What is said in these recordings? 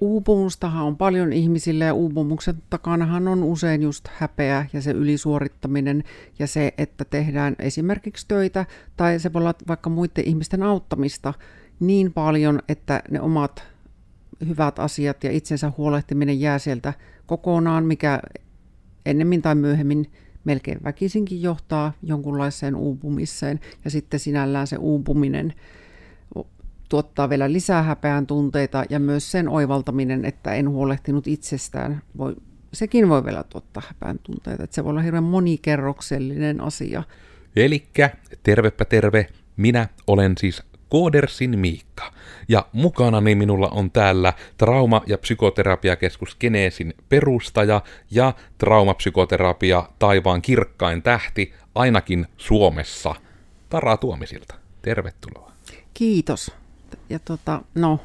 uupumustahan on paljon ihmisille ja uupumuksen takanahan on usein just häpeä ja se ylisuorittaminen ja se, että tehdään esimerkiksi töitä tai se voi olla vaikka muiden ihmisten auttamista niin paljon, että ne omat hyvät asiat ja itsensä huolehtiminen jää sieltä kokonaan, mikä ennemmin tai myöhemmin melkein väkisinkin johtaa jonkunlaiseen uupumiseen. Ja sitten sinällään se uupuminen tuottaa vielä lisää häpeän tunteita ja myös sen oivaltaminen, että en huolehtinut itsestään, voi, sekin voi vielä tuottaa häpeän tunteita. Että se voi olla hirveän monikerroksellinen asia. Elikkä, tervepä terve, minä olen siis Koodersin Miikka. Ja mukanani minulla on täällä trauma- ja psykoterapiakeskus Geneesin perustaja ja traumapsykoterapia taivaan kirkkain tähti, ainakin Suomessa, Tara Tuomisilta. Tervetuloa. Kiitos ja tota, no,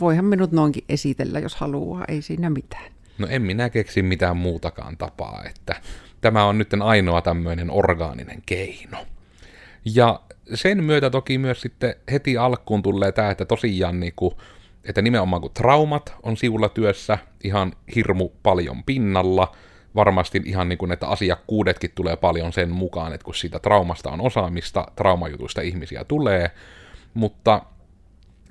voihan minut noinkin esitellä, jos haluaa, ei siinä mitään. No en minä keksi mitään muutakaan tapaa, että tämä on nyt ainoa tämmöinen orgaaninen keino. Ja sen myötä toki myös sitten heti alkuun tulee tämä, että tosiaan niinku, että nimenomaan kun traumat on sivulla työssä ihan hirmu paljon pinnalla, varmasti ihan niin kuin, että asiakkuudetkin tulee paljon sen mukaan, että kun siitä traumasta on osaamista, traumajutuista ihmisiä tulee, mutta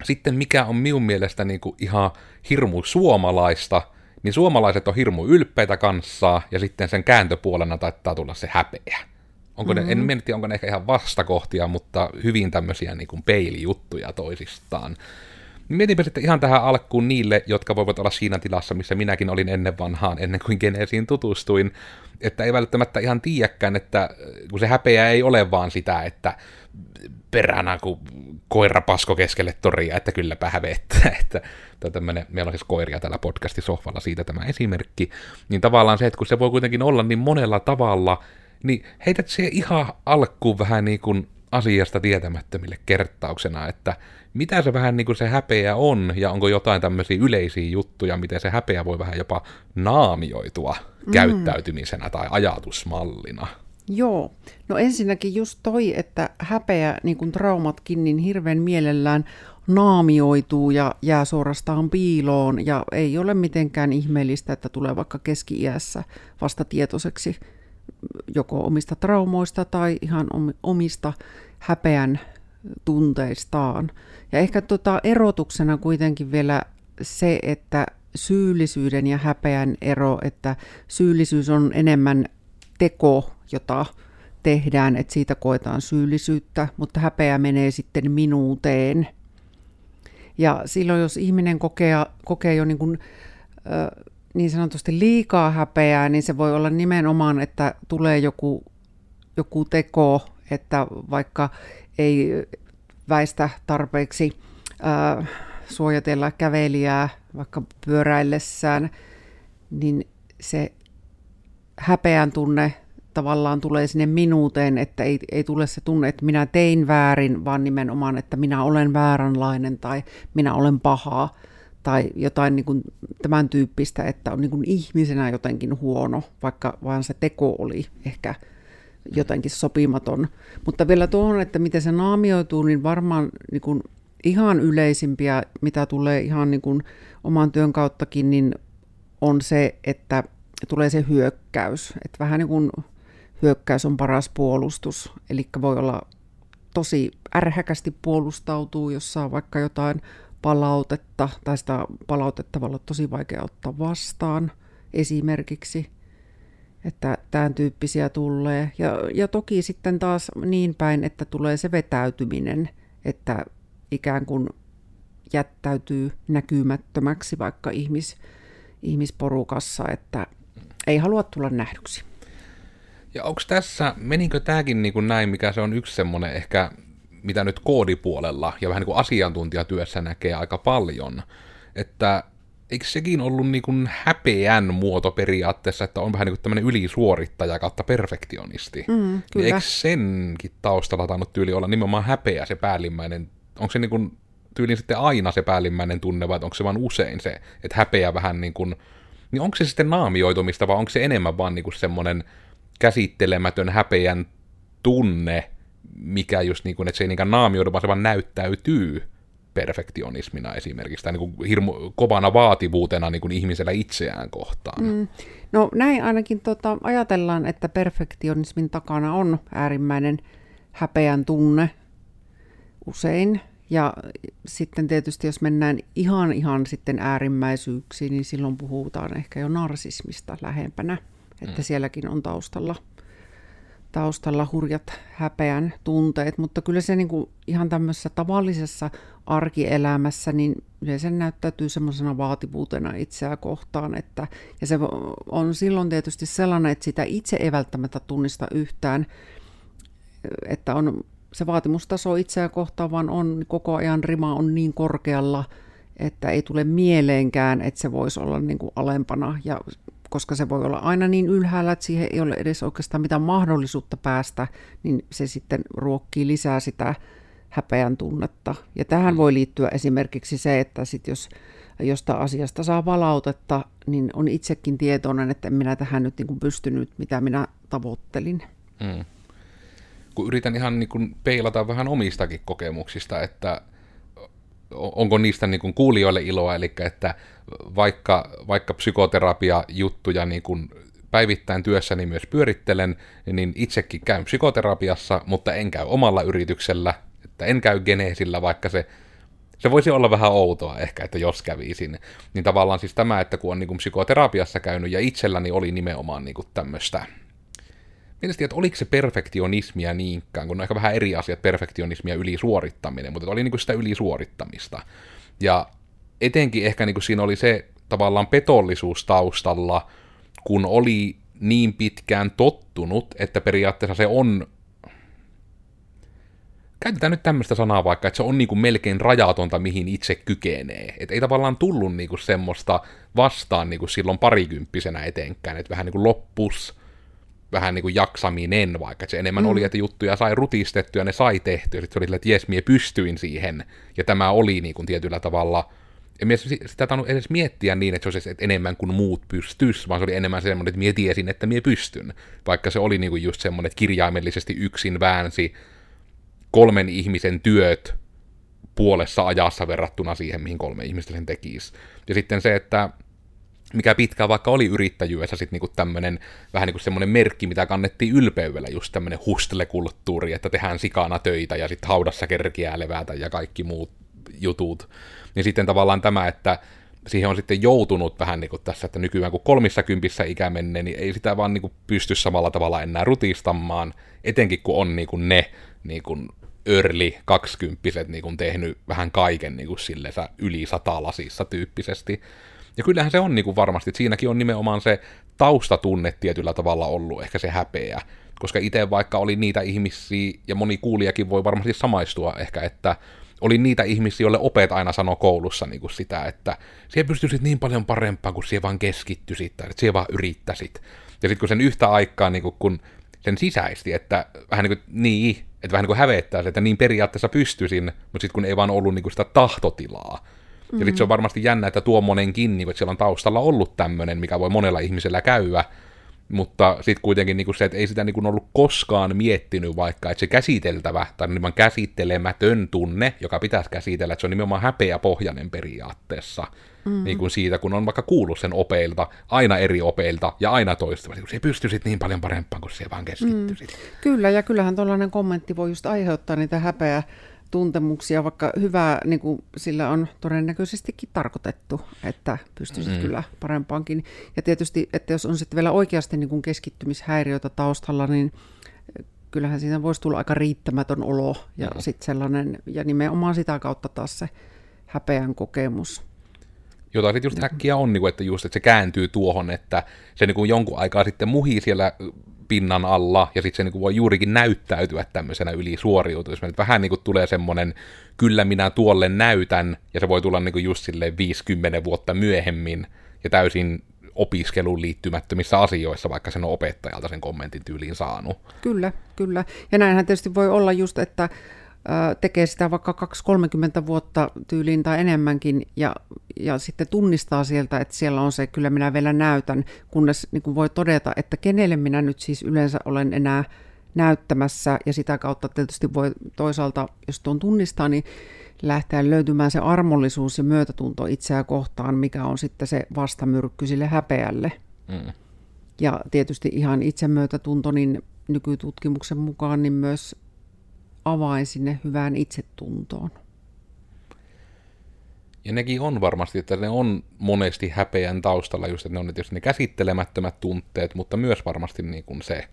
sitten mikä on minun mielestä niin kuin ihan hirmu suomalaista, niin suomalaiset on hirmu ylpeitä kanssa, ja sitten sen kääntöpuolena taittaa tulla se häpeä. Onko mm-hmm. ne, en mm-hmm. mietiä, onko ne ehkä ihan vastakohtia, mutta hyvin tämmöisiä niin kuin peilijuttuja toisistaan. Mietinpä sitten ihan tähän alkuun niille, jotka voivat olla siinä tilassa, missä minäkin olin ennen vanhaan, ennen kuin Geneesiin tutustuin, että ei välttämättä ihan tiedäkään, että kun se häpeä ei ole vaan sitä, että peränä kuin koira pasko keskelle toria, että kylläpä hävettää, että tämmönen, meillä on siis koiria täällä sohvalla siitä tämä esimerkki, niin tavallaan se, että kun se voi kuitenkin olla niin monella tavalla, niin heität se ihan alkuun vähän niin kuin asiasta tietämättömille kertauksena, että mitä se vähän niin kuin se häpeä on, ja onko jotain tämmöisiä yleisiä juttuja, miten se häpeä voi vähän jopa naamioitua mm. käyttäytymisenä tai ajatusmallina. Joo, no ensinnäkin just toi, että häpeä, niin kuin traumatkin, niin hirveän mielellään naamioituu ja jää suorastaan piiloon ja ei ole mitenkään ihmeellistä, että tulee vaikka keski-iässä vasta tietoiseksi joko omista traumoista tai ihan omista häpeän tunteistaan. Ja ehkä tota erotuksena kuitenkin vielä se, että syyllisyyden ja häpeän ero, että syyllisyys on enemmän teko, jota tehdään, että siitä koetaan syyllisyyttä, mutta häpeä menee sitten minuuteen. Ja silloin, jos ihminen kokee, kokee jo niin, kuin, niin sanotusti liikaa häpeää, niin se voi olla nimenomaan, että tulee joku, joku teko, että vaikka ei väistä tarpeeksi ää, suojatella kävelijää vaikka pyöräillessään, niin se häpeän tunne tavallaan tulee sinne minuuteen, että ei, ei tule se tunne, että minä tein väärin, vaan nimenomaan, että minä olen vääränlainen tai minä olen pahaa tai jotain niin kuin tämän tyyppistä, että on niin kuin ihmisenä jotenkin huono, vaikka vaan se teko oli ehkä jotenkin sopimaton. Mutta vielä tuohon, että miten se naamioituu, niin varmaan niin kuin ihan yleisimpiä, mitä tulee ihan niin kuin oman työn kauttakin, niin on se, että tulee se hyökkäys. Että vähän niin kuin hyökkäys on paras puolustus, eli voi olla tosi ärhäkästi puolustautuu, jos saa vaikka jotain palautetta, tai sitä palautetta voi olla tosi vaikea ottaa vastaan esimerkiksi, että tämän tyyppisiä tulee. Ja, ja toki sitten taas niin päin, että tulee se vetäytyminen, että ikään kuin jättäytyy näkymättömäksi vaikka ihmis, ihmisporukassa, että ei halua tulla nähdyksi. Ja onko tässä, menikö tämäkin niin kuin näin, mikä se on yksi semmoinen ehkä, mitä nyt koodipuolella ja vähän niin kuin asiantuntijatyössä näkee aika paljon, että eikö sekin ollut niin kuin häpeän muoto periaatteessa, että on vähän niin kuin tämmöinen ylisuorittaja kautta perfektionisti. Mm, Niin eikö senkin taustalla tainnut tyyli olla nimenomaan häpeä se päällimmäinen, onko se niin kuin tyylin sitten aina se päällimmäinen tunne, vai onko se vain usein se, että häpeä vähän niin kuin, niin onko se sitten naamioitumista, vai onko se enemmän vaan niin kuin semmoinen käsittelemätön häpeän tunne, mikä just niin kuin, että se ei niinkään naamioidu, vaan se vaan näyttäytyy perfektionismina esimerkiksi, tai niin kuin hirmu, kovana vaativuutena niin kuin ihmisellä itseään kohtaan. Mm. No näin ainakin tota, ajatellaan, että perfektionismin takana on äärimmäinen häpeän tunne usein. Ja sitten tietysti jos mennään ihan ihan sitten äärimmäisyyksiin, niin silloin puhutaan ehkä jo narsismista lähempänä, että mm. sielläkin on taustalla – taustalla hurjat häpeän tunteet, mutta kyllä se niin kuin ihan tämmöisessä tavallisessa arkielämässä, niin yleensä näyttäytyy semmoisena vaativuutena itseä kohtaan, että, ja se on silloin tietysti sellainen, että sitä itse ei välttämättä tunnista yhtään, että on se vaatimustaso itseä kohtaan, vaan on koko ajan rima on niin korkealla, että ei tule mieleenkään, että se voisi olla niin kuin alempana, ja koska se voi olla aina niin ylhäällä, että siihen ei ole edes oikeastaan mitään mahdollisuutta päästä, niin se sitten ruokkii lisää sitä häpeän tunnetta. Ja tähän mm. voi liittyä esimerkiksi se, että sit jos josta asiasta saa valautetta, niin on itsekin tietoinen, että en minä tähän nyt niin pystynyt, mitä minä tavoittelin. Mm. Kun yritän ihan niin kuin peilata vähän omistakin kokemuksista, että onko niistä niin kuin kuulijoille iloa, eli että vaikka, vaikka psykoterapia-juttuja niin kuin päivittäin työssäni myös pyörittelen, niin itsekin käyn psykoterapiassa, mutta en käy omalla yrityksellä, että en käy geneesillä, vaikka se, se voisi olla vähän outoa ehkä, että jos kävisin. Niin tavallaan siis tämä, että kun on niin kuin psykoterapiassa käynyt ja itselläni oli nimenomaan niin kuin tämmöistä Mielestäni, että oliko se perfektionismia niinkään, kun on ehkä vähän eri asiat, perfektionismia ja ylisuorittaminen, mutta oli niin kuin sitä ylisuorittamista. Ja etenkin ehkä niin kuin siinä oli se tavallaan petollisuus taustalla, kun oli niin pitkään tottunut, että periaatteessa se on käytetään nyt tämmöistä sanaa vaikka, että se on niinku melkein rajatonta, mihin itse kykenee. Et ei tavallaan tullut niinku semmoista vastaan niinku silloin parikymppisenä etenkään, että vähän niinku loppus vähän niin kuin jaksaminen, vaikka se enemmän mm. oli, että juttuja sai rutistettua ja ne sai tehtyä, sitten se oli sille, että jes, mie pystyin siihen, ja tämä oli niin kuin tietyllä tavalla, ja mie sitä tainnut edes miettiä niin, että se olisi että enemmän kuin muut pystys, vaan se oli enemmän semmoinen, että mie tiesin, että mie pystyn, vaikka se oli niin kuin just semmoinen, että kirjaimellisesti yksin väänsi kolmen ihmisen työt puolessa ajassa verrattuna siihen, mihin kolme ihmistä sen tekisi. Ja sitten se, että mikä pitkään vaikka oli yrittäjyydessä sitten niinku tämmöinen vähän niin kuin semmoinen merkki, mitä kannettiin ylpeydellä, just tämmöinen hustlekulttuuri, että tehdään sikana töitä ja sitten haudassa kerkiää levätä ja kaikki muut jutut. Niin sitten tavallaan tämä, että siihen on sitten joutunut vähän niin kuin tässä, että nykyään kun kolmissa kympissä ikä menee, niin ei sitä vaan niin kuin pysty samalla tavalla enää rutistamaan, etenkin kun on niin ne niin early kaksikymppiset niin tehnyt vähän kaiken niin kuin sillensä yli lasissa tyyppisesti. Ja kyllähän se on niin kuin varmasti, että siinäkin on nimenomaan se taustatunne tietyllä tavalla ollut, ehkä se häpeä. Koska itse vaikka oli niitä ihmisiä, ja moni kuulijakin voi varmasti samaistua ehkä, että oli niitä ihmisiä, joille opet aina sanoi koulussa niin kuin sitä, että siihen pystyisit niin paljon parempaan, kun siihen vaan keskittyisit, tai että vaan yrittäisit. Ja sitten kun sen yhtä aikaa, niin kuin, kun sen sisäisti, että vähän niin kuin, niin, että vähän niin kuin hävettää se, että niin periaatteessa pystyisin, mutta sitten kun ei vaan ollut niin kuin sitä tahtotilaa, Mm. Ja sitten se on varmasti jännä, että tuommoinenkin, niin että siellä on taustalla ollut tämmöinen, mikä voi monella ihmisellä käyä, mutta sitten kuitenkin niin se, että ei sitä niin ollut koskaan miettinyt vaikka, että se käsiteltävä tai nimenomaan käsittelemätön tunne, joka pitäisi käsitellä, että se on nimenomaan häpeäpohjainen periaatteessa. Mm. Niin kuin siitä, kun on vaikka kuullut sen opeilta, aina eri opeilta ja aina toistuvasti, kun se pystyisit niin paljon parempaan, kun se vaan keskittyisit. Mm. Kyllä, ja kyllähän tuollainen kommentti voi just aiheuttaa niitä häpeä tuntemuksia, vaikka hyvää niin kuin sillä on todennäköisestikin tarkoitettu, että pystyisit mm. kyllä parempaankin. Ja tietysti, että jos on sitten vielä oikeasti niin kuin keskittymishäiriöitä taustalla, niin kyllähän siinä voisi tulla aika riittämätön olo ja mm. sitten sellainen, ja nimenomaan sitä kautta taas se häpeän kokemus. Jota sitten just häkkiä on, niin kuin, että just että se kääntyy tuohon, että se niin kuin jonkun aikaa sitten muhii siellä pinnan alla, ja sitten se niin kuin voi juurikin näyttäytyä tämmöisenä ylisuoriutumisena. Vähän niin kuin tulee semmoinen, kyllä minä tuolle näytän, ja se voi tulla niin kuin just sille 50 vuotta myöhemmin, ja täysin opiskeluun liittymättömissä asioissa, vaikka sen on opettajalta sen kommentin tyyliin saanut. Kyllä, kyllä. Ja näinhän tietysti voi olla just, että tekee sitä vaikka 2-30 vuotta tyyliin tai enemmänkin ja, ja sitten tunnistaa sieltä, että siellä on se, kyllä minä vielä näytän, kunnes niin kuin voi todeta, että kenelle minä nyt siis yleensä olen enää näyttämässä ja sitä kautta tietysti voi toisaalta, jos tuon tunnistaa, niin lähteä löytymään se armollisuus ja myötätunto itseä kohtaan, mikä on sitten se vastamyrkky sille häpeälle. Mm. Ja tietysti ihan itsemyötätunto, niin nykytutkimuksen mukaan niin myös avain sinne hyvään itsetuntoon. Ja nekin on varmasti, että ne on monesti häpeän taustalla just, että ne on tietysti ne käsittelemättömät tunteet, mutta myös varmasti niin kuin se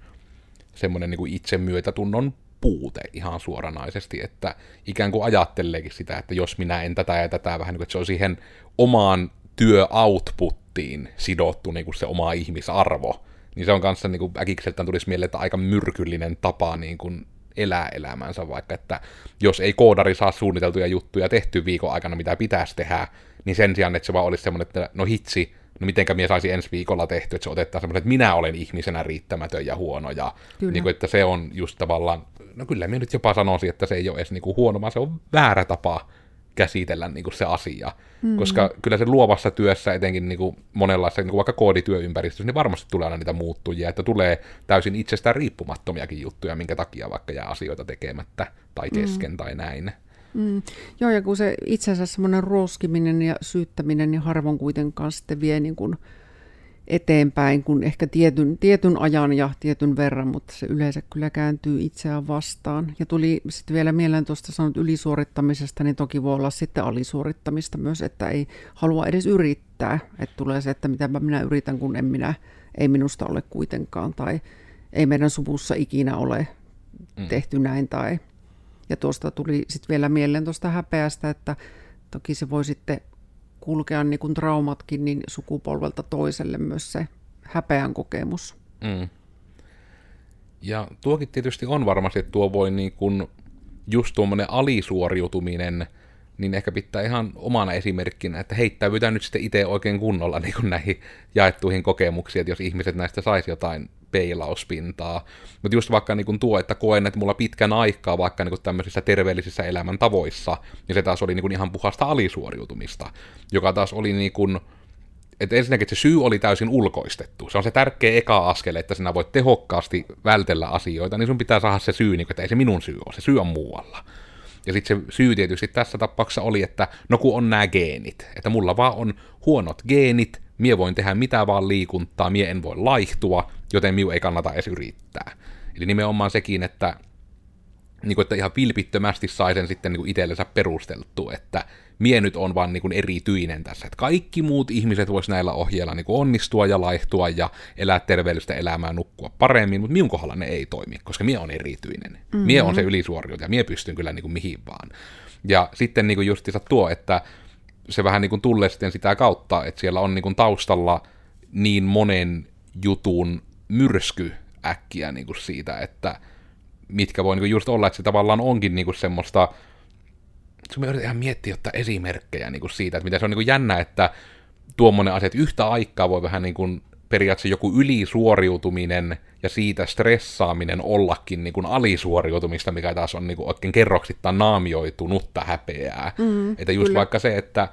semmoinen niin kuin itsemyötätunnon puute ihan suoranaisesti, että ikään kuin ajatteleekin sitä, että jos minä en tätä ja tätä vähän niin kuin, että se on siihen omaan työoutputtiin sidottu niin kuin se oma ihmisarvo, niin se on kanssa niin kuin äkikseltään tulisi mieleen, että aika myrkyllinen tapa niin kuin elää elämänsä, vaikka että jos ei koodari saa suunniteltuja juttuja tehty viikon aikana, mitä pitäisi tehdä, niin sen sijaan, että se vaan olisi semmoinen, että no hitsi, no mitenkä minä saisin ensi viikolla tehty, että se otetaan semmoinen, että minä olen ihmisenä riittämätön ja huono, ja niin kuin, että se on just tavallaan, no kyllä minä nyt jopa sanoisin, että se ei ole edes niin kuin huono, vaan se on väärä tapa käsitellä niin kuin se asia. Mm. Koska kyllä se luovassa työssä, etenkin niin kuin monenlaisessa niin kuin vaikka koodityöympäristössä, niin varmasti tulee aina niitä muuttujia, että tulee täysin itsestään riippumattomiakin juttuja, minkä takia vaikka jää asioita tekemättä tai mm. kesken mm. tai näin. Mm. Joo, ja kun se itsensä semmoinen ruoskiminen ja syyttäminen, niin harvoin kuitenkaan sitten vie niin kuin eteenpäin kuin ehkä tietyn, tietyn ajan ja tietyn verran, mutta se yleensä kyllä kääntyy itseään vastaan. Ja tuli sitten vielä mieleen tuosta sanot ylisuorittamisesta, niin toki voi olla sitten alisuorittamista myös, että ei halua edes yrittää. Että tulee se, että mitä minä yritän, kun en minä, ei minusta ole kuitenkaan, tai ei meidän suvussa ikinä ole mm. tehty näin. Tai... Ja tuosta tuli sitten vielä mieleen tuosta häpeästä, että toki se voi sitten kulkea niin kuin traumatkin niin sukupolvelta toiselle myös se häpeän kokemus. Mm. Ja tuokin tietysti on varmasti, että tuo voi niin kuin just tuommoinen alisuoriutuminen, niin ehkä pitää ihan omana esimerkkinä, että heittäydytään nyt sitten itse oikein kunnolla niin kuin näihin jaettuihin kokemuksiin, että jos ihmiset näistä saisi jotain peilauspintaa. Mutta just vaikka niin kuin tuo, että koen, että mulla pitkän aikaa vaikka niin kuin tämmöisissä terveellisissä elämäntavoissa, niin se taas oli niin kuin ihan puhasta alisuoriutumista, joka taas oli niin kuin, että ensinnäkin että se syy oli täysin ulkoistettu. Se on se tärkeä eka askel, että sinä voit tehokkaasti vältellä asioita, niin sun pitää saada se syy, niin kuin, että ei se minun syy ole, se syy on muualla. Ja sitten se syy tietysti tässä tapauksessa oli, että no kun on nämä geenit, että mulla vaan on huonot geenit, mie voin tehdä mitä vaan liikuntaa, mie en voi laihtua, joten miu ei kannata edes yrittää. Eli nimenomaan sekin, että, niin kuin, että ihan vilpittömästi sai sen sitten niin itsellensä perusteltu, että mie nyt on vaan niin kuin erityinen tässä, että kaikki muut ihmiset vois näillä ohjeilla niin kuin onnistua ja laihtua ja elää terveellistä elämää, nukkua paremmin, mutta minun kohdalla ne ei toimi, koska mie on erityinen. Mm-hmm. Mie on se ylisuoriutuja, mie pystyn kyllä niin kuin mihin vaan. Ja sitten niin kuin justiinsa tuo, että se vähän niin kuin tulee sitten sitä kautta, että siellä on niin kuin taustalla niin monen jutun myrsky äkkiä niin kuin siitä, että mitkä voi niin kuin just olla, että se tavallaan onkin niin kuin semmoista, se yritän ihan miettiä ottaa esimerkkejä niin kuin siitä, että mitä se on niin kuin jännä, että tuommoinen asia, että yhtä aikaa voi vähän niin kuin periaatteessa joku ylisuoriutuminen ja siitä stressaaminen ollakin niin kuin alisuoriutumista, mikä taas on niin kuin oikein kerroksittain naamioitunutta häpeää. Mm, että just kyllä. vaikka se, että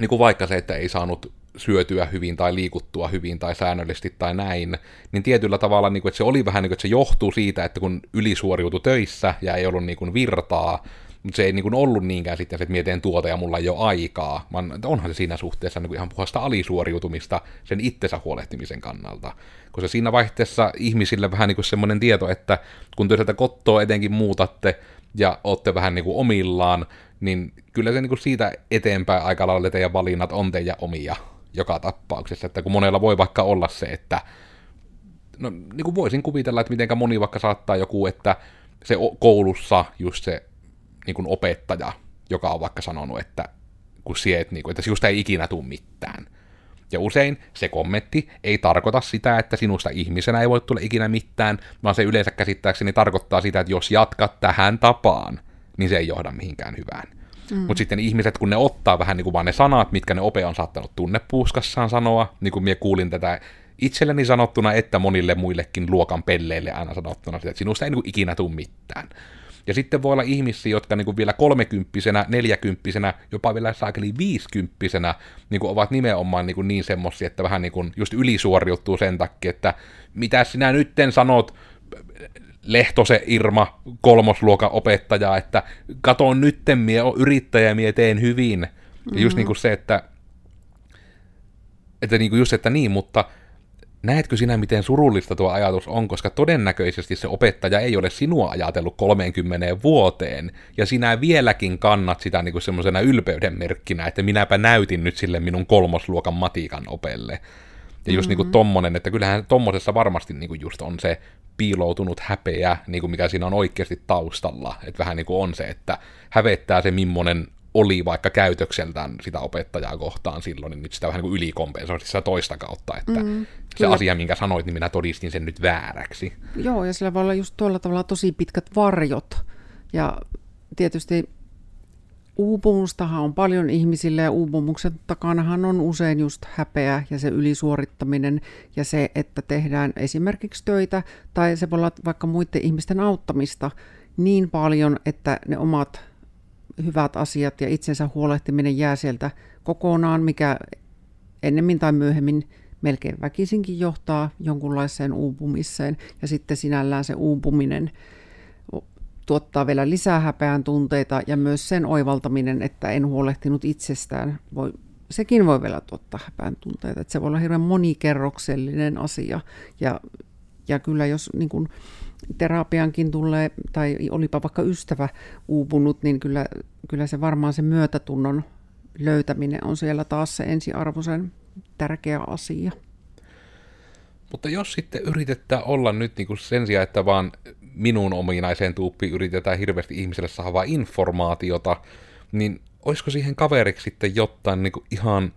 niin kuin vaikka se, että ei saanut syötyä hyvin tai liikuttua hyvin tai säännöllisesti tai näin, niin tietyllä tavalla, niin kuin, että se oli vähän niin kuin, että se johtuu siitä, että kun ylisuoriutui töissä ja ei ollut niin kuin virtaa, mutta se ei niin kuin ollut niinkään sitten se, että mietin tuota ja mulla ei ole aikaa, vaan onhan se siinä suhteessa niin kuin ihan puhasta alisuoriutumista sen itsensä huolehtimisen kannalta. Koska siinä vaihteessa ihmisille vähän niin kuin semmoinen tieto, että kun te sieltä kottoa etenkin muutatte ja olette vähän niin kuin omillaan, niin kyllä se niin kuin siitä eteenpäin aika lailla teidän valinnat on teidän omia joka tapauksessa. Että kun monella voi vaikka olla se, että no niin kuin voisin kuvitella, että mitenkä moni vaikka saattaa joku, että se koulussa just se niin kuin opettaja, joka on vaikka sanonut, että kun siet, niin kuin, että sinusta ei ikinä tule mitään. Ja usein se kommentti ei tarkoita sitä, että sinusta ihmisenä ei voi tulla ikinä mitään, vaan se yleensä käsittääkseni tarkoittaa sitä, että jos jatkat tähän tapaan, niin se ei johda mihinkään hyvään. Mm. Mutta sitten ihmiset, kun ne ottaa vähän niin kuin vaan ne sanat, mitkä ne ope on saattanut tunnepuuskassaan sanoa, niin kuin minä kuulin tätä itselleni sanottuna, että monille muillekin luokan pelleille aina sanottuna, että sinusta ei niin kuin ikinä tule mitään. Ja sitten voi olla ihmisiä, jotka niin kuin vielä kolmekymppisenä, neljäkymppisenä, jopa vielä saakeli viisikymppisenä niin kuin ovat nimenomaan niin, kuin niin semmosia, että vähän niin kuin just ylisuoriuttuu sen takia, että mitä sinä nytten sanot Lehtose Irma, kolmosluokan opettaja, että kato nytten mie on yrittäjä, mie teen hyvin. Mm-hmm. Ja just niin kuin se, että, että niin kuin just, että niin, mutta näetkö sinä, miten surullista tuo ajatus on, koska todennäköisesti se opettaja ei ole sinua ajatellut 30 vuoteen, ja sinä vieläkin kannat sitä niin semmoisena ylpeyden merkkinä, että minäpä näytin nyt sille minun kolmosluokan matikan opelle. Ja just mm-hmm. niin kuin tommonen, että kyllähän tommosessa varmasti niin kuin just on se piiloutunut häpeä, niin kuin mikä siinä on oikeasti taustalla. Että vähän niin kuin on se, että hävettää se, millainen oli vaikka käytökseltään sitä opettajaa kohtaan silloin, niin nyt sitä vähän niin kuin ylikompensoisi sitä toista kautta, että mm, se kyllä. asia, minkä sanoit, niin minä todistin sen nyt vääräksi. Joo, ja sillä voi olla just tuolla tavalla tosi pitkät varjot, ja tietysti uupumustahan on paljon ihmisille, ja uupumuksen takanahan on usein just häpeä ja se ylisuorittaminen, ja se, että tehdään esimerkiksi töitä, tai se voi olla vaikka muiden ihmisten auttamista niin paljon, että ne omat hyvät asiat ja itsensä huolehtiminen jää sieltä kokonaan, mikä ennemmin tai myöhemmin melkein väkisinkin johtaa jonkunlaiseen uupumiseen. Ja sitten sinällään se uupuminen tuottaa vielä lisää häpeän tunteita ja myös sen oivaltaminen, että en huolehtinut itsestään, voi, sekin voi vielä tuottaa häpeän tunteita. Että se voi olla hirveän monikerroksellinen asia ja, ja kyllä jos niin kuin, terapiankin tulee, tai olipa vaikka ystävä uupunut, niin kyllä, kyllä se varmaan se myötätunnon löytäminen on siellä taas se ensiarvoisen tärkeä asia. Mutta jos sitten yritetään olla nyt niin kuin sen sijaan, että vaan minun ominaiseen tuuppiin yritetään hirveästi ihmiselle saada informaatiota, niin olisiko siihen kaveriksi sitten jotain niin ihan –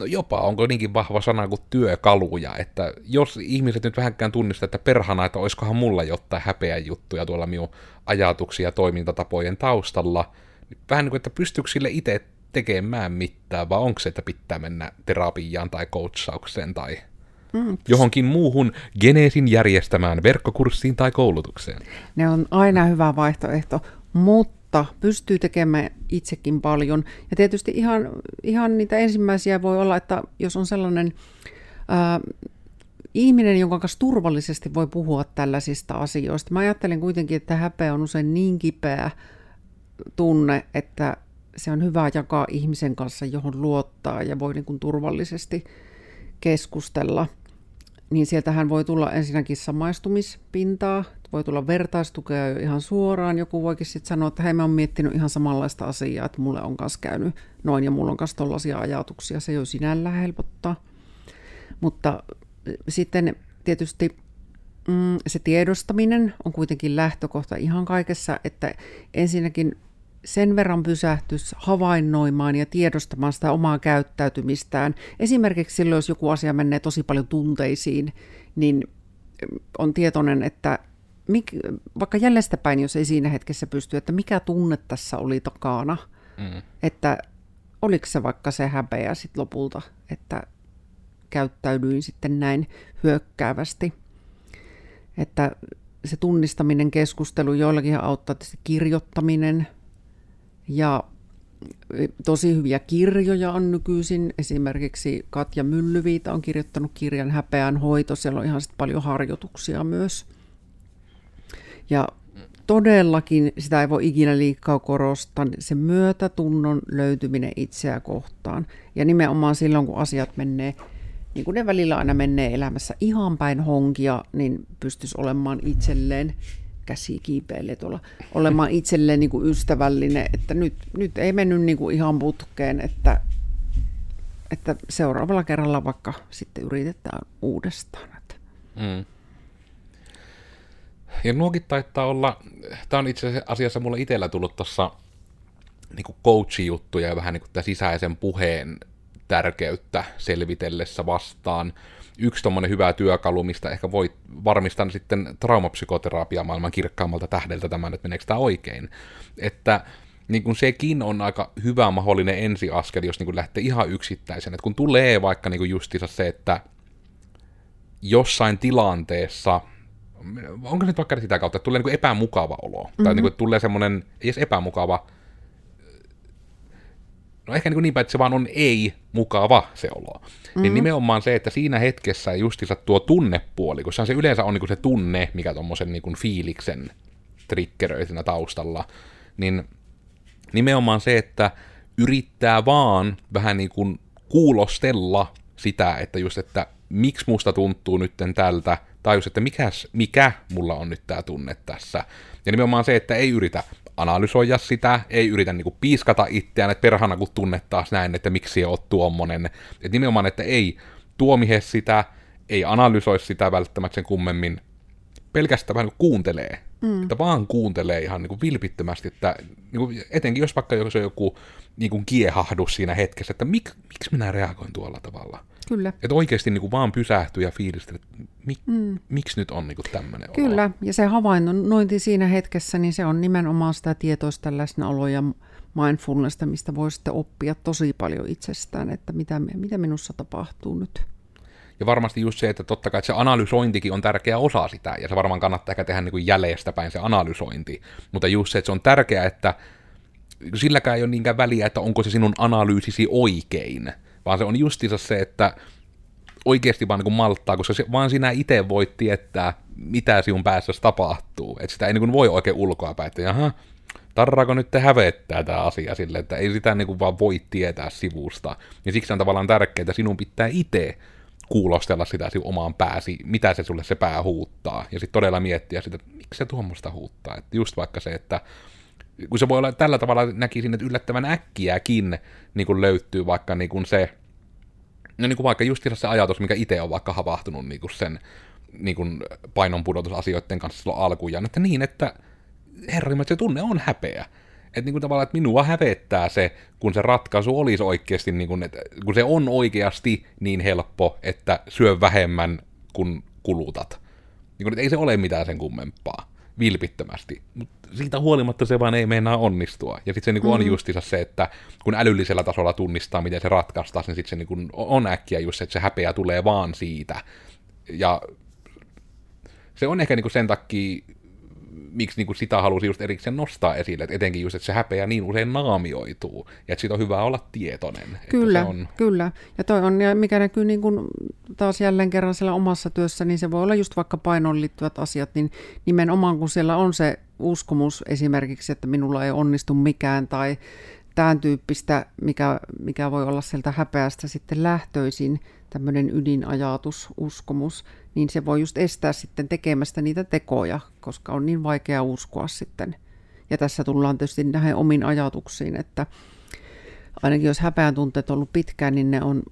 no jopa onko niinkin vahva sana kuin työkaluja, että jos ihmiset nyt vähänkään tunnistaa, että perhana, että olisikohan mulla jotain häpeä juttuja tuolla minun ajatuksia ja toimintatapojen taustalla, niin vähän niin kuin, että pystyykö sille itse tekemään mitään, vai onko se, että pitää mennä terapiaan tai coachaukseen tai mm. johonkin muuhun geneesin järjestämään verkkokurssiin tai koulutukseen. Ne on aina hyvä vaihtoehto, mutta mutta pystyy tekemään itsekin paljon. Ja tietysti ihan, ihan niitä ensimmäisiä voi olla, että jos on sellainen ää, ihminen, jonka kanssa turvallisesti voi puhua tällaisista asioista. Mä ajattelen kuitenkin, että häpeä on usein niin kipeä tunne, että se on hyvä jakaa ihmisen kanssa, johon luottaa ja voi niin kuin turvallisesti keskustella. Niin sieltähän voi tulla ensinnäkin samaistumispintaa, voi tulla vertaistukea jo ihan suoraan. Joku voikin sitten sanoa, että hei mä oon miettinyt ihan samanlaista asiaa, että mulle on kanssa käynyt noin ja mulla on kanssa tollaisia ajatuksia. Se jo sinällään helpottaa. Mutta eh, sitten tietysti mm, se tiedostaminen on kuitenkin lähtökohta ihan kaikessa, että ensinnäkin sen verran pysähtys havainnoimaan ja tiedostamaan sitä omaa käyttäytymistään. Esimerkiksi silloin, jos joku asia menee tosi paljon tunteisiin, niin on tietoinen, että mik, vaikka jäljestäpäin, jos ei siinä hetkessä pysty, että mikä tunne tässä oli takana, mm. että oliko se vaikka se häpeä sitten lopulta, että käyttäydyin sitten näin hyökkäävästi. Että se tunnistaminen, keskustelu, joillakin auttaa tietysti kirjoittaminen ja tosi hyviä kirjoja on nykyisin. Esimerkiksi Katja Myllyviita on kirjoittanut kirjan Häpeän hoito. Siellä on ihan paljon harjoituksia myös. Ja todellakin sitä ei voi ikinä liikaa korostaa, se myötätunnon löytyminen itseä kohtaan. Ja nimenomaan silloin, kun asiat menee, niin kuin ne välillä aina menee elämässä ihan päin honkia, niin pystyisi olemaan itselleen käsi kiipeille tuolla, olemaan itselleen niin kuin ystävällinen, että nyt, nyt ei mennyt niin kuin ihan putkeen, että, että seuraavalla kerralla vaikka sitten yritetään uudestaan. Mm. Ja nuokin taittaa olla, tämä on itse asiassa mulle itsellä tullut tuossa niin coach-juttuja ja vähän niin kuin sisäisen puheen tärkeyttä selvitellessä vastaan. Yksi tuommoinen hyvä työkalu, mistä ehkä voi varmistaa sitten traumapsykoterapia maailman kirkkaammalta tähdeltä tämän, että meneekö tämä oikein. Että niin kuin sekin on aika hyvä mahdollinen ensiaskel, jos niin kuin lähtee ihan yksittäisen. Että kun tulee vaikka niin kuin justiinsa se, että jossain tilanteessa – onko se nyt vaikka sitä kautta, että tulee niin epämukava olo, mm-hmm. tai niin kuin, tulee semmoinen, ei edes epämukava, no ehkä niin, niin päin, että se vaan on ei mukava se olo. Mm-hmm. Niin nimenomaan se, että siinä hetkessä justiinsa tuo tunnepuoli, kun se yleensä on niin se tunne, mikä tuommoisen niin fiiliksen triggeröi siinä taustalla, niin nimenomaan se, että yrittää vaan vähän niin kuin kuulostella sitä, että just, että miksi musta tuntuu nytten tältä, tai just, että mikäs, mikä mulla on nyt tämä tunne tässä. Ja nimenomaan se, että ei yritä analysoida sitä, ei yritä niinku piiskata itseään, että perhana kun tunnet taas näin, että miksi on tuommoinen. Että nimenomaan, että ei tuomihe sitä, ei analysoi sitä välttämättä sen kummemmin, pelkästään vähän kuuntelee. Mm. Että vaan kuuntelee ihan niin kuin vilpittömästi, että niin kuin, etenkin jos vaikka jos on joku niin kuin kiehahdus siinä hetkessä, että mik, miksi minä reagoin tuolla tavalla. Kyllä. Että oikeasti niin kuin vaan pysähtyy ja fiilistää, että mik, mm. miksi nyt on niin kuin tämmöinen Kyllä, olo. ja se havainnointi siinä hetkessä, niin se on nimenomaan sitä tietoista läsnäoloa ja mistä voi sitten oppia tosi paljon itsestään, että mitä, mitä minussa tapahtuu nyt. Ja varmasti just se, että totta kai että se analysointikin on tärkeä osa sitä, ja se varmaan kannattaa ehkä tehdä niin kuin jäljestä päin se analysointi. Mutta just se, että se on tärkeää, että silläkään ei ole niinkään väliä, että onko se sinun analyysisi oikein, vaan se on justiinsa se, että oikeasti vaan niin malttaa, koska se, vaan sinä itse voit tietää, mitä sinun päässä tapahtuu. Että sitä ei niin voi oikein ulkoa päin, että jaha, tarraako nyt te hävettää tämä asia sille, että ei sitä niin vaan voi tietää sivusta. Ja siksi on tavallaan tärkeää, että sinun pitää itse kuulostella sitä sinun omaan pääsi, mitä se sulle se pää huuttaa. Ja sitten todella miettiä sitä, että miksi se tuommoista huuttaa. Että just vaikka se, että kun se voi olla tällä tavalla, näkisin, että yllättävän äkkiäkin niin kuin löytyy vaikka niin kuin se, no niin kuin vaikka just se ajatus, mikä itse on vaikka havahtunut niin kuin sen niin kuin painonpudotusasioiden kanssa silloin alkujaan, että niin, että herrimmat se tunne on häpeä. Että niin kuin tavallaan, että minua hävettää se, kun se ratkaisu olisi oikeasti, niin kuin, että kun se on oikeasti niin helppo, että syö vähemmän kuin kulutat. Niin kuin, että ei se ole mitään sen kummempaa, vilpittömästi. Mutta siitä huolimatta se vaan ei meinaa onnistua. Ja sitten se niin kuin mm-hmm. on justiinsa se, että kun älyllisellä tasolla tunnistaa, miten se ratkaistaan, niin sitten se niin kuin on äkkiä just se, että se häpeä tulee vaan siitä. Ja se on ehkä niin kuin sen takia miksi niin kuin sitä halusi just erikseen nostaa esille, että etenkin just, että se häpeä niin usein naamioituu, ja että siitä on hyvä olla tietoinen. Kyllä, se on... kyllä. Ja toi on, ja mikä näkyy niin kuin taas jälleen kerran siellä omassa työssä, niin se voi olla just vaikka painoon liittyvät asiat, niin nimenomaan kun siellä on se uskomus esimerkiksi, että minulla ei onnistu mikään, tai tämän tyyppistä, mikä, mikä voi olla sieltä häpeästä sitten lähtöisin, tämmöinen ydinajatus, uskomus, niin se voi just estää sitten tekemästä niitä tekoja, koska on niin vaikea uskoa sitten. Ja tässä tullaan tietysti näihin omiin ajatuksiin, että ainakin jos häpeän tunteet on ollut pitkään, niin ne on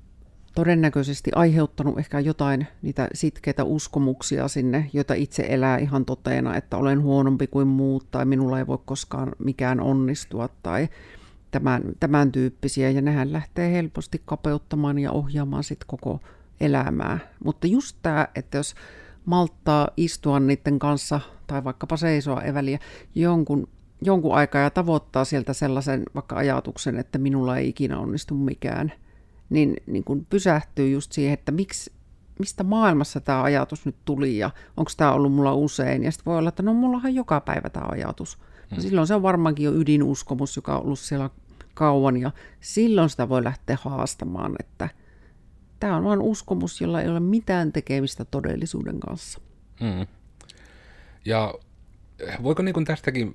todennäköisesti aiheuttanut ehkä jotain niitä sitkeitä uskomuksia sinne, joita itse elää ihan toteena, että olen huonompi kuin muut tai minulla ei voi koskaan mikään onnistua tai tämän, tämän tyyppisiä. Ja nehän lähtee helposti kapeuttamaan ja ohjaamaan sitten koko elämää. Mutta just tämä, että jos malttaa istua niiden kanssa tai vaikkapa seisoa eväliä jonkun, jonkun aikaa ja tavoittaa sieltä sellaisen vaikka ajatuksen, että minulla ei ikinä onnistu mikään, niin, niin kun pysähtyy just siihen, että miksi, mistä maailmassa tämä ajatus nyt tuli ja onko tämä ollut mulla usein. Ja sitten voi olla, että no mullahan joka päivä tämä ajatus. No hmm. silloin se on varmaankin jo ydinuskomus, joka on ollut siellä kauan ja silloin sitä voi lähteä haastamaan, että – Tämä on vain uskomus, jolla ei ole mitään tekemistä todellisuuden kanssa. Mm. Ja voiko niin tästäkin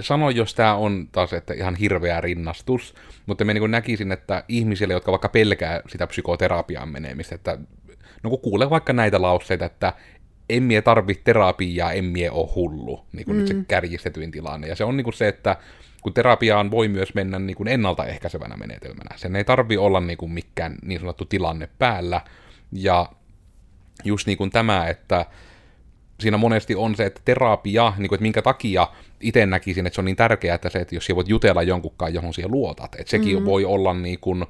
sanoa, jos tämä on taas että ihan hirveä rinnastus, mutta me niin näkisin, että ihmisille, jotka vaikka pelkää sitä psykoterapiaan menemistä, että no kun kuulee vaikka näitä lauseita, että en mie tarvitse terapiaa, en mie ole hullu, niin kuin mm. nyt se mm. kärjistetyin tilanne. Ja se on niin kuin se, että kun terapiaan voi myös mennä niin kuin ennaltaehkäisevänä menetelmänä. Sen ei tarvi olla niin kuin mikään niin sanottu tilanne päällä. Ja just niin kuin tämä, että siinä monesti on se, että terapia, niin kuin, että minkä takia itse näkisin, että se on niin tärkeää, että se, että jos voit jutella jonkunkaan, johon siihen luotat, että sekin mm-hmm. voi olla niin kuin,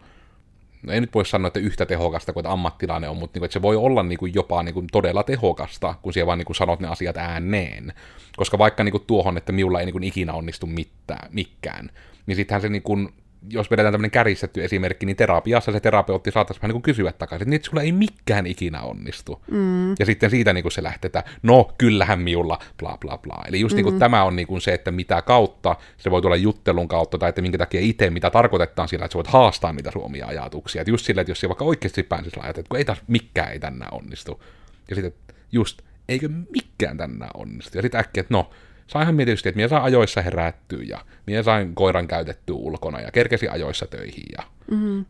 no ei nyt voi sanoa, että yhtä tehokasta kuin että ammattilainen on, mutta niin kuin, että se voi olla niin kuin jopa niin kuin todella tehokasta, kun siellä vaan niin kuin sanot ne asiat ääneen. Koska vaikka niin kuin tuohon, että minulla ei niin kuin ikinä onnistu mitään, mikään, niin sittenhän se niin kuin jos vedetään tämmöinen käristetty esimerkki, niin terapiassa se terapeutti saattaisi vähän niin kuin kysyä takaisin, että niin, sulla ei mikään ikinä onnistu. Mm. Ja sitten siitä niin kuin se lähtetään, no kyllähän miulla, bla bla bla. Eli just mm. niin kuin tämä on niin kuin se, että mitä kautta, se voi tulla juttelun kautta, tai että minkä takia itse, mitä tarkoitetaan sillä, että sä voit haastaa niitä suomia ajatuksia. Että just sillä, että jos se vaikka oikeasti pääsisi ajatella, että kun ei taas mikään ei tänään onnistu. Ja sitten just, eikö mikään tänään onnistu. Ja sitten äkkiä, että no, sainhan tietysti, että minä sain ajoissa herättyä ja minä sain koiran käytettyä ulkona ja kerkesi ajoissa töihin. Ja mm-hmm.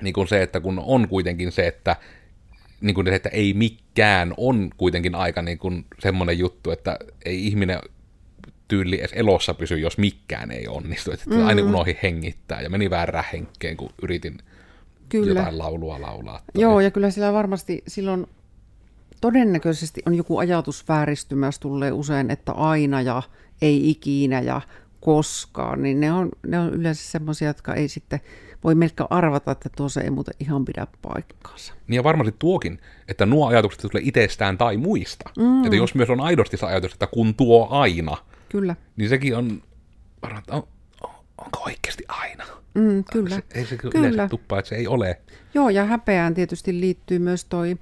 niin kuin se, että kun on kuitenkin se, että niin kuin se, että ei mikään on kuitenkin aika niin kuin semmoinen juttu, että ei ihminen tyyli edes elossa pysy, jos mikään ei onnistu. Että mm-hmm. aina unohi hengittää ja meni väärään henkkeen, kun yritin kyllä. jotain laulua laulaa. Joo, ja kyllä sillä varmasti silloin todennäköisesti on joku ajatusvääristymä, tulee usein, että aina ja ei ikinä ja koskaan, niin ne on, ne on yleensä semmoisia, jotka ei sitten voi melkein arvata, että tuossa ei muuten ihan pidä paikkaansa. Niin ja varmasti tuokin, että nuo ajatukset tulee itsestään tai muista. Mm. Että jos myös on aidosti se ajatus, että kun tuo aina, kyllä. niin sekin on, varmaan, on, onko oikeasti aina? Mm, kyllä. Se, ei se kyllä. yleensä tuppaa, että se ei ole. Joo, ja häpeään tietysti liittyy myös toi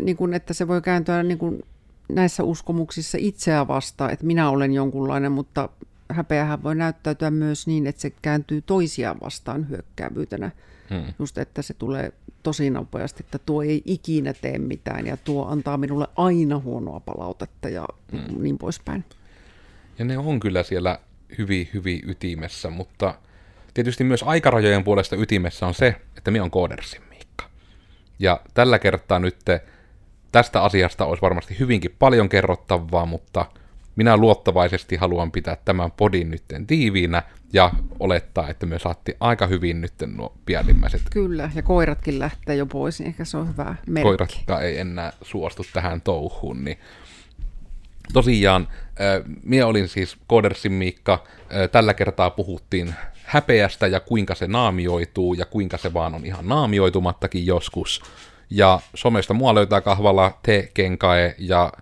niin kuin, että se voi kääntyä niin kuin näissä uskomuksissa itseä vastaan, että minä olen jonkunlainen, mutta häpeähän voi näyttäytyä myös niin, että se kääntyy toisiaan vastaan hyökkäävyytenä. Hmm. Just, että se tulee tosi nopeasti, että tuo ei ikinä tee mitään ja tuo antaa minulle aina huonoa palautetta ja hmm. niin poispäin. Ja ne on kyllä siellä hyvin, hyvin ytimessä, mutta tietysti myös aikarajojen puolesta ytimessä on se, että minä on koodersin. Ja tällä kertaa nyt tästä asiasta olisi varmasti hyvinkin paljon kerrottavaa, mutta minä luottavaisesti haluan pitää tämän podin nytten tiiviinä ja olettaa, että me saatti aika hyvin nyt nuo pienimmäiset. Kyllä, ja koiratkin lähtee jo pois, niin ehkä se on hyvä merkki. Koiratkaan ei enää suostu tähän touhuun, niin tosiaan, äh, minä olin siis Kodersin Miikka, äh, tällä kertaa puhuttiin häpeästä ja kuinka se naamioituu ja kuinka se vaan on ihan naamioitumattakin joskus. Ja somesta mua löytää kahvalla te kenkae ja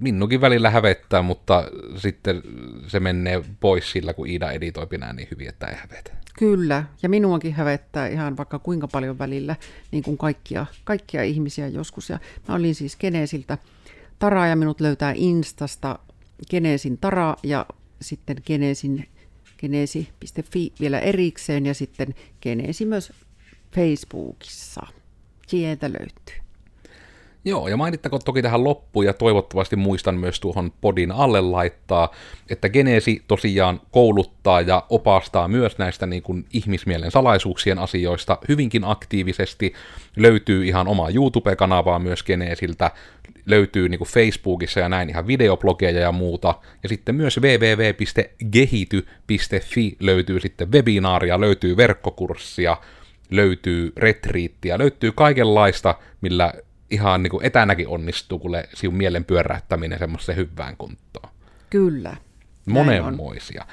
minunkin välillä hävettää, mutta sitten se menee pois sillä, kun Iida editoi nää niin hyvin, että ei hävetä. Kyllä, ja minuakin hävettää ihan vaikka kuinka paljon välillä, niin kuin kaikkia, kaikkia ihmisiä joskus. Ja mä olin siis Geneesiltä Tara ja minut löytää Instasta Geneesin Tara ja sitten Geneesin geneesi.fi vielä erikseen ja sitten geneesi myös Facebookissa. Sieltä löytyy. Joo, ja mainittakoon toki tähän loppuun, ja toivottavasti muistan myös tuohon podin alle laittaa, että Geneesi tosiaan kouluttaa ja opastaa myös näistä niin kuin ihmismielen salaisuuksien asioista hyvinkin aktiivisesti. Löytyy ihan omaa YouTube-kanavaa myös Geneesiltä, löytyy niin kuin Facebookissa ja näin ihan videoblogeja ja muuta, ja sitten myös www.gehity.fi löytyy sitten webinaaria, löytyy verkkokurssia, löytyy retriittiä, löytyy kaikenlaista, millä ihan niin kuin etänäkin onnistuu, kun sinun mielen pyöräyttäminen semmoiseen hyvään kuntoon. Kyllä. Monenmoisia.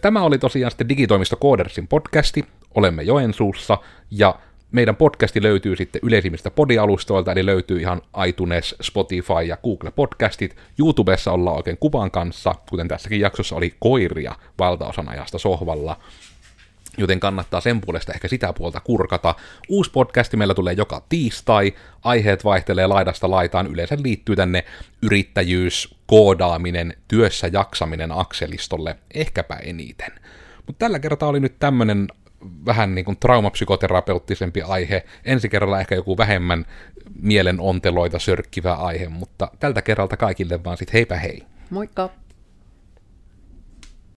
Tämä oli tosiaan sitten Digitoimisto Koodersin podcasti. Olemme Joensuussa ja meidän podcasti löytyy sitten yleisimmistä podialustoilta, eli löytyy ihan iTunes, Spotify ja Google Podcastit. YouTubessa ollaan oikein kuvan kanssa, kuten tässäkin jaksossa oli koiria valtaosan ajasta sohvalla joten kannattaa sen puolesta ehkä sitä puolta kurkata. Uusi podcasti meillä tulee joka tiistai, aiheet vaihtelee laidasta laitaan, yleensä liittyy tänne yrittäjyys, koodaaminen, työssä jaksaminen akselistolle, ehkäpä eniten. Mutta tällä kertaa oli nyt tämmönen vähän niin kuin traumapsykoterapeuttisempi aihe, ensi kerralla ehkä joku vähemmän mielenonteloita sörkkivä aihe, mutta tältä kerralta kaikille vaan sit heipä hei. Moikka!